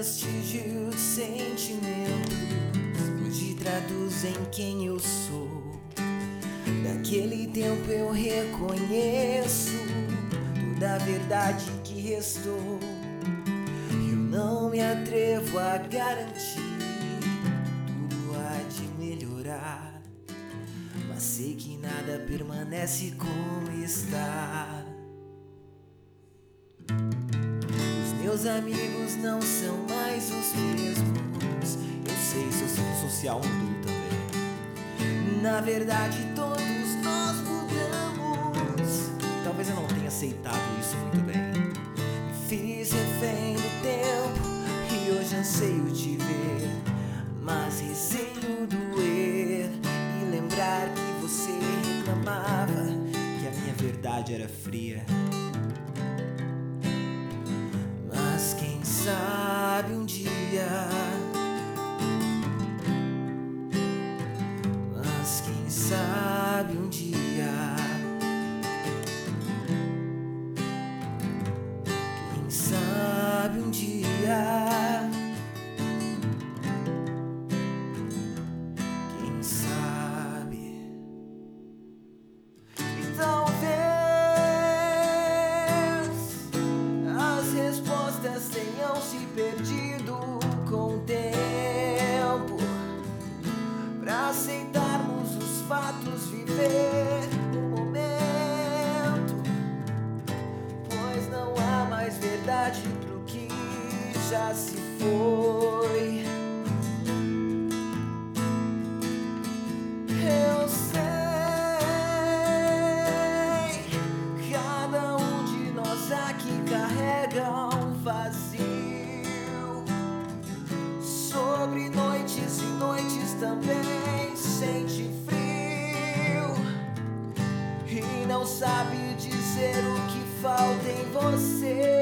vestígio sentimentos hoje traduzem quem eu sou. Daquele tempo eu reconheço toda a verdade que restou. Eu não me atrevo a garantir tudo há de melhorar, mas sei que nada permanece como está. Meus amigos não são mais os mesmos. Eu sei, seu ciclo social mudou também. Na verdade, todos nós mudamos. Talvez eu não tenha aceitado isso muito bem. Me fiz refém do tempo e hoje anseio te ver. Mas receio doer e lembrar que você reclamava que a minha verdade era fria. Sabe um dia. Mas quem sabe um dia. Quem sabe um dia. O momento, pois não há mais verdade pro que já se foi. Eu sei, cada um de nós aqui carrega vazio. Sobre noites e noites também não sabe dizer o que falta em você.